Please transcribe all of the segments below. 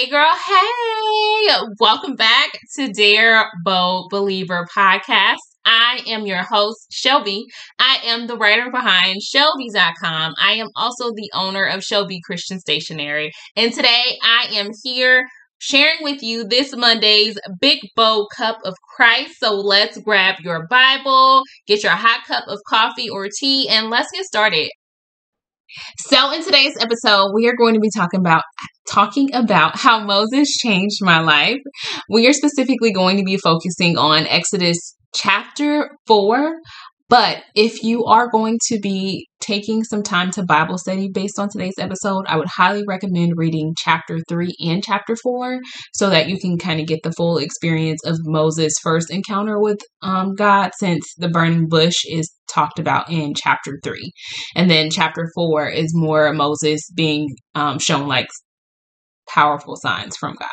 Hey, girl. Hey, welcome back to Dear Bold Believer podcast. I am your host, Chellbee. I am the writer behind Chellbee.com. I am also the owner of Chellbee Christian Stationery. And today I am here sharing with you this Monday's Big Bold Cup of Christ. So let's grab your Bible, get your hot cup of coffee or tea, and let's get started. So in today's episode, we are going to be talking about talking about how Moses changed my life. We are specifically going to be focusing on Exodus chapter 4. But if you are going to be taking some time to Bible study based on today's episode, I would highly recommend reading chapter 3 and chapter 4 so that you can kind of get the full experience of Moses' first encounter with um, God since the burning bush is talked about in chapter 3. And then chapter 4 is more Moses being um, shown like powerful signs from God.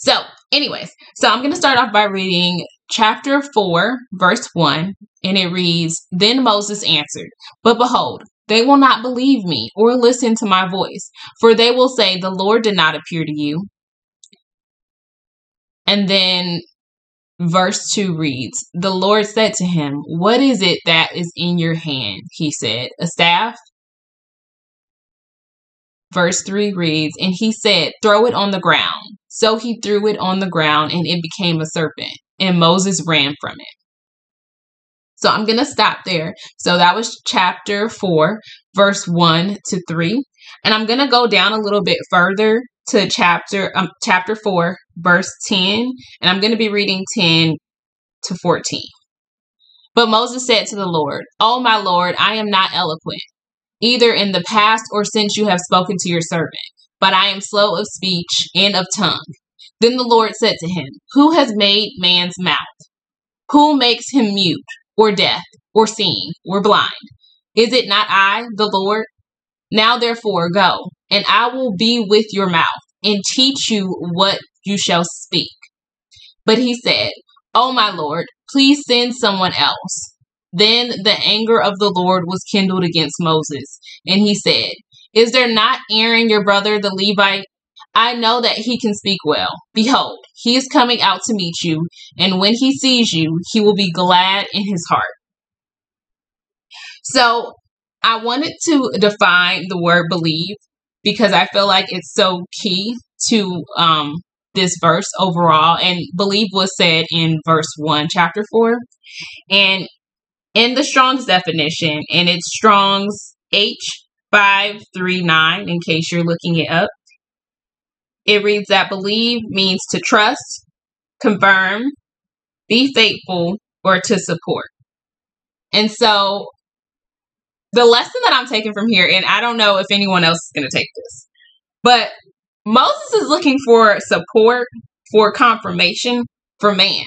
So, anyways, so I'm going to start off by reading chapter 4, verse 1, and it reads Then Moses answered, But behold, they will not believe me or listen to my voice, for they will say, The Lord did not appear to you. And then verse 2 reads, The Lord said to him, What is it that is in your hand? He said, A staff. Verse 3 reads, And he said, Throw it on the ground. So he threw it on the ground, and it became a serpent, and Moses ran from it. So I'm going to stop there. So that was chapter 4, verse 1 to 3. And I'm going to go down a little bit further to chapter um, chapter 4, verse 10, and I'm going to be reading 10 to 14. But Moses said to the Lord, "Oh my Lord, I am not eloquent, either in the past or since you have spoken to your servant, but I am slow of speech and of tongue." Then the Lord said to him, "Who has made man's mouth? Who makes him mute or deaf or seeing or blind? Is it not I, the Lord? Now therefore go, and I will be with your mouth and teach you what you shall speak. But he said, Oh my Lord, please send someone else. Then the anger of the Lord was kindled against Moses, and he said, Is there not Aaron your brother, the Levite? I know that he can speak well. Behold, he is coming out to meet you, and when he sees you, he will be glad in his heart. So I wanted to define the word believe because I feel like it's so key to um, this verse overall. And believe was said in verse 1, chapter 4. And in the Strong's definition, and it's Strong's H539, in case you're looking it up, it reads that believe means to trust, confirm, be faithful, or to support. And so the lesson that I'm taking from here, and I don't know if anyone else is going to take this, but Moses is looking for support, for confirmation for man.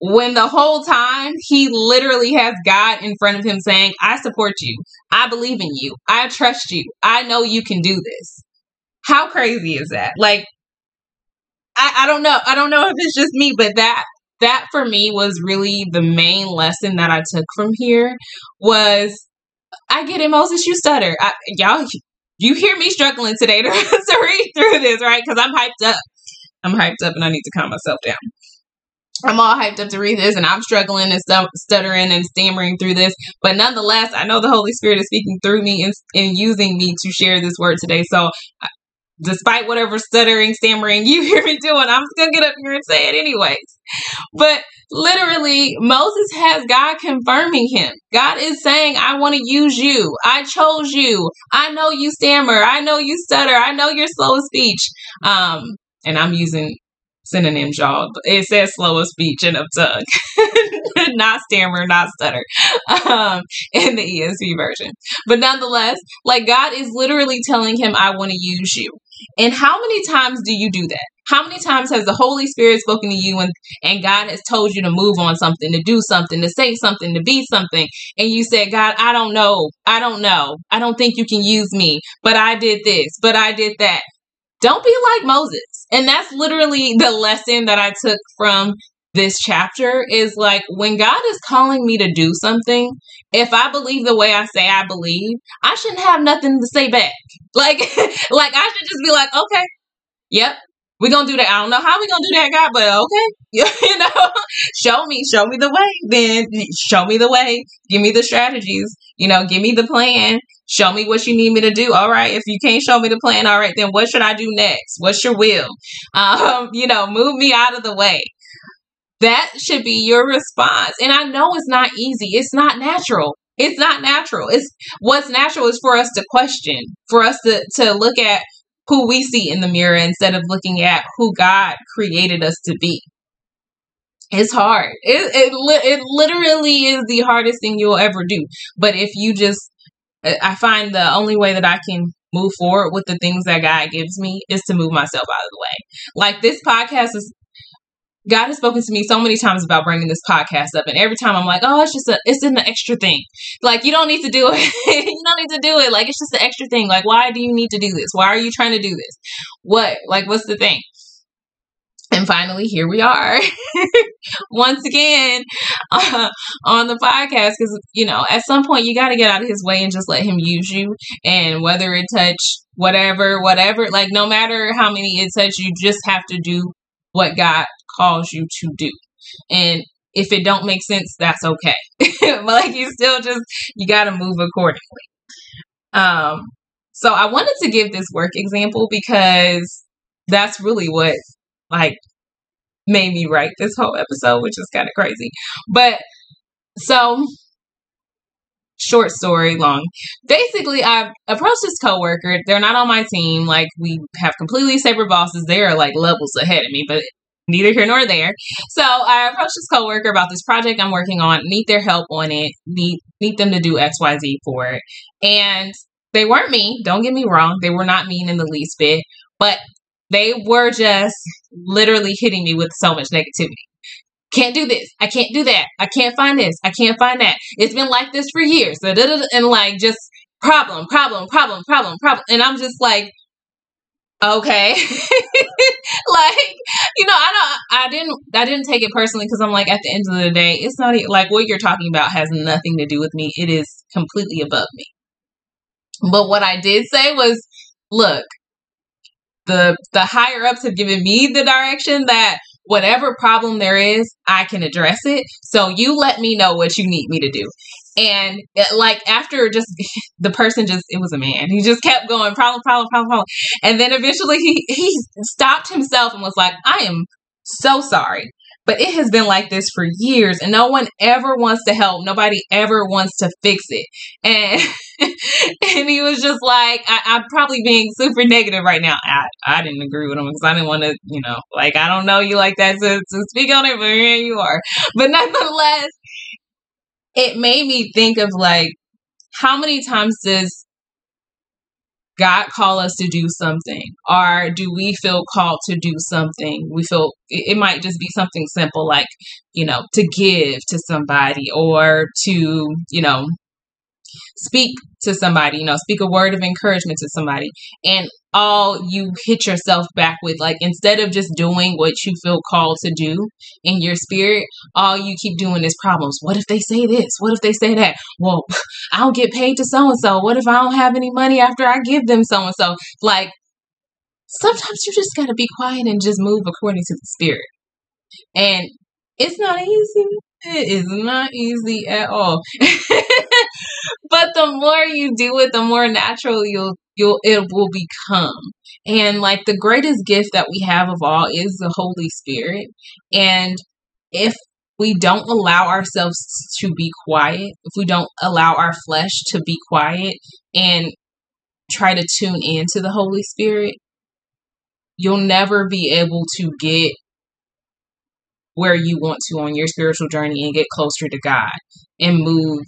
When the whole time he literally has God in front of him saying, I support you. I believe in you. I trust you. I know you can do this. How crazy is that? Like, I, I don't know. I don't know if it's just me, but that that for me was really the main lesson that I took from here was I get it, Moses, you stutter. I, y'all, you hear me struggling today to, to read through this, right? Because I'm hyped up. I'm hyped up and I need to calm myself down. I'm all hyped up to read this and I'm struggling and st- stuttering and stammering through this. But nonetheless, I know the Holy Spirit is speaking through me and, and using me to share this word today. So, despite whatever stuttering, stammering you hear me doing, I'm just to get up here and say it anyways. But literally, Moses has God confirming him. God is saying, I want to use you. I chose you. I know you stammer. I know you stutter. I know you're slow of speech. Um, and I'm using synonyms, y'all. It says slow of speech and of tongue, not stammer, not stutter, um, in the ESV version. But nonetheless, like God is literally telling him, I want to use you. And how many times do you do that? How many times has the Holy Spirit spoken to you and, and God has told you to move on something, to do something, to say something, to be something? And you said, God, I don't know. I don't know. I don't think you can use me, but I did this, but I did that. Don't be like Moses. And that's literally the lesson that I took from this chapter is like when God is calling me to do something, if I believe the way I say I believe, I shouldn't have nothing to say back. Like like I should just be like, "Okay. Yep. we're gonna do that. I don't know how we're gonna do that, God, but okay. you know, show me, show me the way. Then show me the way. Give me the strategies. You know, give me the plan. Show me what you need me to do. All right. If you can't show me the plan, all right, then what should I do next? What's your will? Um, you know, move me out of the way. That should be your response. And I know it's not easy. It's not natural. It's not natural. It's what's natural is for us to question, for us to, to look at who we see in the mirror instead of looking at who God created us to be. It's hard. It, it, it literally is the hardest thing you'll ever do. But if you just, I find the only way that I can move forward with the things that God gives me is to move myself out of the way. Like this podcast is God has spoken to me so many times about bringing this podcast up, and every time I'm like, "Oh, it's just a, it's an extra thing." Like you don't need to do it. you don't need to do it. Like it's just an extra thing. Like why do you need to do this? Why are you trying to do this? What? Like what's the thing? And finally, here we are once again uh, on the podcast because you know at some point you got to get out of his way and just let him use you. And whether it touch whatever, whatever, like no matter how many it touch, you just have to do what God calls you to do. And if it don't make sense, that's okay. but like you still just you got to move accordingly. Um so I wanted to give this work example because that's really what like made me write this whole episode, which is kind of crazy. But so short story long. Basically, I approached this coworker. They're not on my team. Like we have completely separate bosses. They are like levels ahead of me, but neither here nor there. So I approached this coworker about this project I'm working on, need their help on it, need need them to do XYZ for it. And they weren't mean, don't get me wrong, they were not mean in the least bit, but they were just literally hitting me with so much negativity. Can't do this. I can't do that. I can't find this. I can't find that. It's been like this for years. And like just problem, problem, problem, problem, problem. And I'm just like, okay. Like you know i don't i didn't i didn't take it personally because i'm like at the end of the day it's not like what you're talking about has nothing to do with me. It is completely above me. But what i did say was look the the higher ups have given me the direction that whatever problem there is i can address it. So you let me know what you need me to do and uh, like after just the person just it was a man. He just kept going problem, problem, problem, problem. And then eventually he he stopped himself and was like, I am so sorry. But it has been like this for years, and no one ever wants to help. Nobody ever wants to fix it. And and he was just like, I, am probably being super negative right now. I, I didn't agree with him because I didn't want to, you know, like I don't know you like that to, to speak on it, but here you are. But nonetheless, it made me think of like how many times does God call us to do something? Or do we feel called to do something? We feel it, might just be something simple like, you know, to give to somebody or to, you know, speak to somebody, you know, speak a word of encouragement to somebody. And all you hit yourself back with, like instead of just doing what you feel called to do in your spirit, all you keep doing is problems. What if they say this? What if they say that? Well, I don't get paid to so and so. What if I don't have any money after I give them so and so? Like sometimes you just gotta be quiet and just move according to the spirit. And it's not easy. It is not easy at all. but the more you do it, the more natural you'll you'll it will become. And like the greatest gift that we have of all is the Holy Spirit. And if we don't allow ourselves to be quiet, if we don't allow our flesh to be quiet and try to tune into the Holy Spirit, you'll never be able to get where you want to on your spiritual journey and get closer to God and move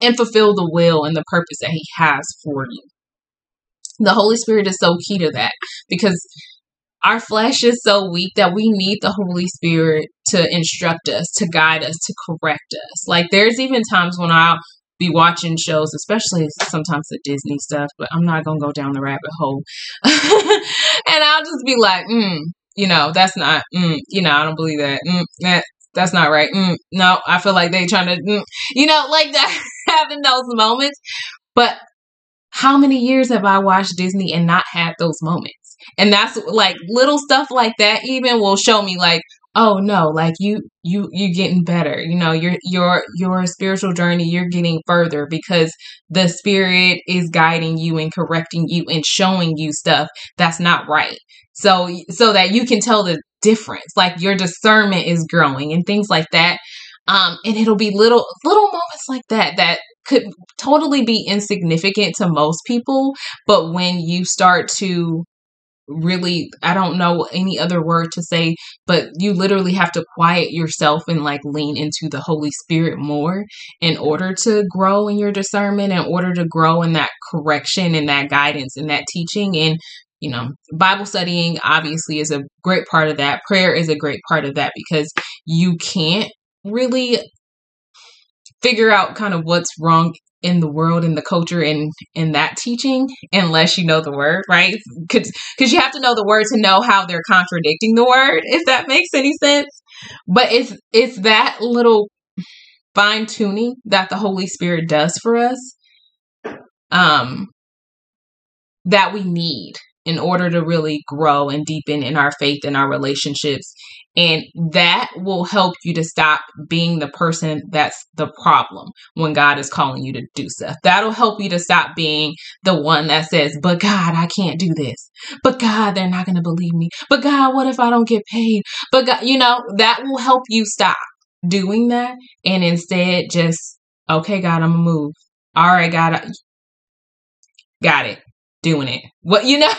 and fulfill the will and the purpose that He has for you. The Holy Spirit is so key to that because our flesh is so weak that we need the Holy Spirit to instruct us, to guide us, to correct us. Like there's even times when I'll be watching shows, especially sometimes the Disney stuff, but I'm not gonna go down the rabbit hole. and I'll just be like, mm, you know, that's not, mm, you know, I don't believe that. Mm, that that's not right. Mm, no, I feel like they trying to, mm, you know, like that, having those moments. But how many years have I watched Disney and not had those moments? And that's like little stuff like that even will show me like, oh no, like you you you getting better. You know, your your your spiritual journey, you're getting further because the spirit is guiding you and correcting you and showing you stuff that's not right. So so that you can tell the difference. Like your discernment is growing and things like that. Um, and it'll be little little moments like that that could totally be insignificant to most people, but when you start to really I don't know any other word to say, but you literally have to quiet yourself and like lean into the Holy Spirit more in order to grow in your discernment, in order to grow in that correction and that guidance and that teaching and you know, Bible studying obviously is a great part of that. Prayer is a great part of that because you can't really figure out kind of what's wrong in the world in the culture and in that teaching unless you know the word right? Because because you have to know the word to know how they're contradicting the word if that makes any sense. But it's it's that little fine tuning that the holy spirit does for us um that we need in order to really grow and deepen in our faith and our relationships and that will help you to stop being the person that's the problem when God is calling you to do stuff. That'll help you to stop being the one that says, But God, I can't do this. But God, they're not going to believe me. But God, what if I don't get paid? But God, you know, that will help you stop doing that and instead just, Okay, God, I'm going to move. All right, God, I, got it. Doing it. What, you know,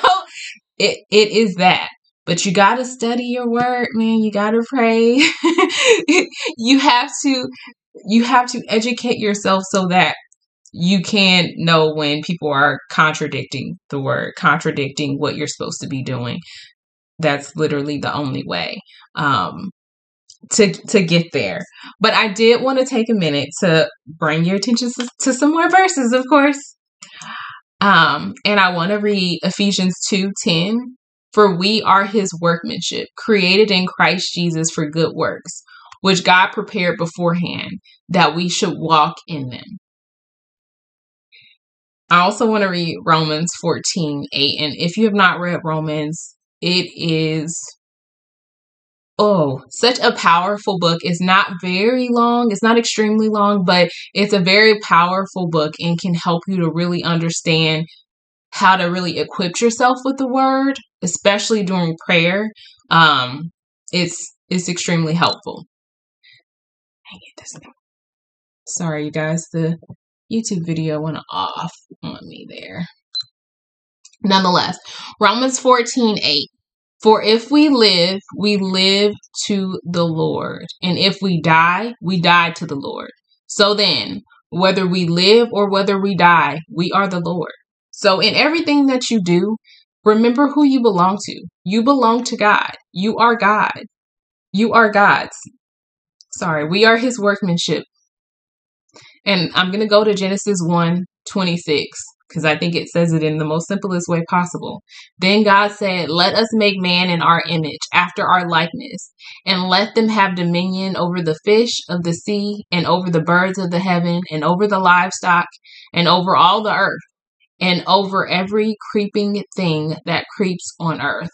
it, it is that. But you got to study your word man. You got to pray. You have to you have to educate yourself so that you can know when people are contradicting the word contradicting what you're supposed to be doing. That's literally the only way um to to get there. But i did want to take a minute to bring your attention to, to some more verses of course um and i want to read ephesians 2 10 for we are his workmanship, created in Christ Jesus for good works, which God prepared beforehand that we should walk in them. I also want to read Romans 14 8. And if you have not read Romans, it is oh, such a powerful book. It's not very long, it's not extremely long, but it's a very powerful book and can help you to really understand how to really equip yourself with the word, especially during prayer. Um, it's it's extremely helpful. It, Sorry, you guys, the YouTube video went off on me there. Nonetheless, Romans 14 8. For if we live, we live to the Lord. And if we die, we die to the Lord. So then, whether we live or whether we die, we are the Lord. So, in everything that you do, remember who you belong to. You belong to God. You are God. You are God's. Sorry, we are his workmanship. And I'm going to go to Genesis 1 26 because I think it says it in the most simplest way possible. Then God said, Let us make man in our image, after our likeness, and let them have dominion over the fish of the sea, and over the birds of the heaven, and over the livestock, and over all the earth and over every creeping thing that creeps on earth.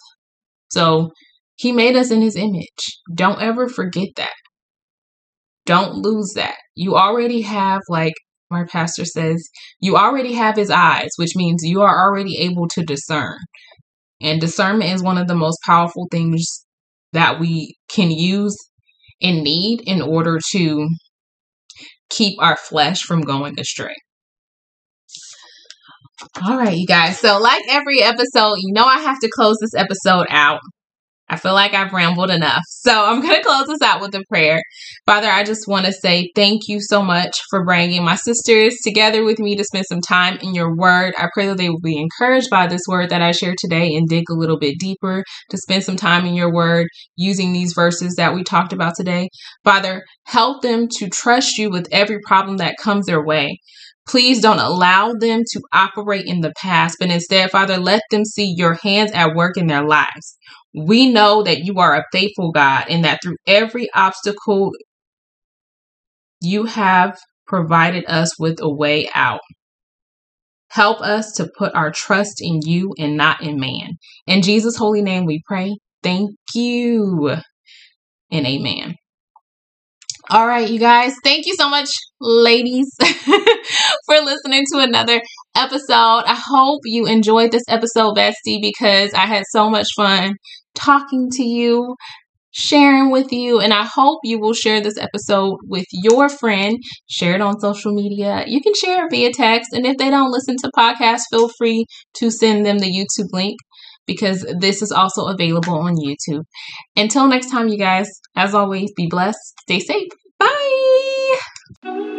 So he made us in his image. Don't ever forget that. Don't lose that. You already have, like my pastor says, you already have his eyes, which means you are already able to discern. And discernment is one of the most powerful things that we can use and need in order to keep our flesh from going astray. All right, you guys. So, like every episode, you know I have to close this episode out. I feel like I've rambled enough. So, I'm going to close this out with a prayer. Father, I just want to say thank you so much for bringing my sisters together with me to spend some time in your word. I pray that they will be encouraged by this word that I share today and dig a little bit deeper to spend some time in your word using these verses that we talked about today. Father, help them to trust you with every problem that comes their way. Please don't allow them to operate in the past, but instead, Father, let them see your hands at work in their lives. We know that you are a faithful God and that through every obstacle, you have provided us with a way out. Help us to put our trust in you and not in man. In Jesus' holy name we pray. Thank you and amen. All right, you guys. Thank you so much, ladies, for listening to another episode. I hope you enjoyed this episode, Bestie, because I had so much fun talking to you, sharing with you, and I hope you will share this episode with your friend. Share it on social media. You can share it via text, and if they don't listen to podcasts, feel free to send them the YouTube link because this is also available on YouTube. Until next time, you guys, as always, be blessed, stay safe. Bye.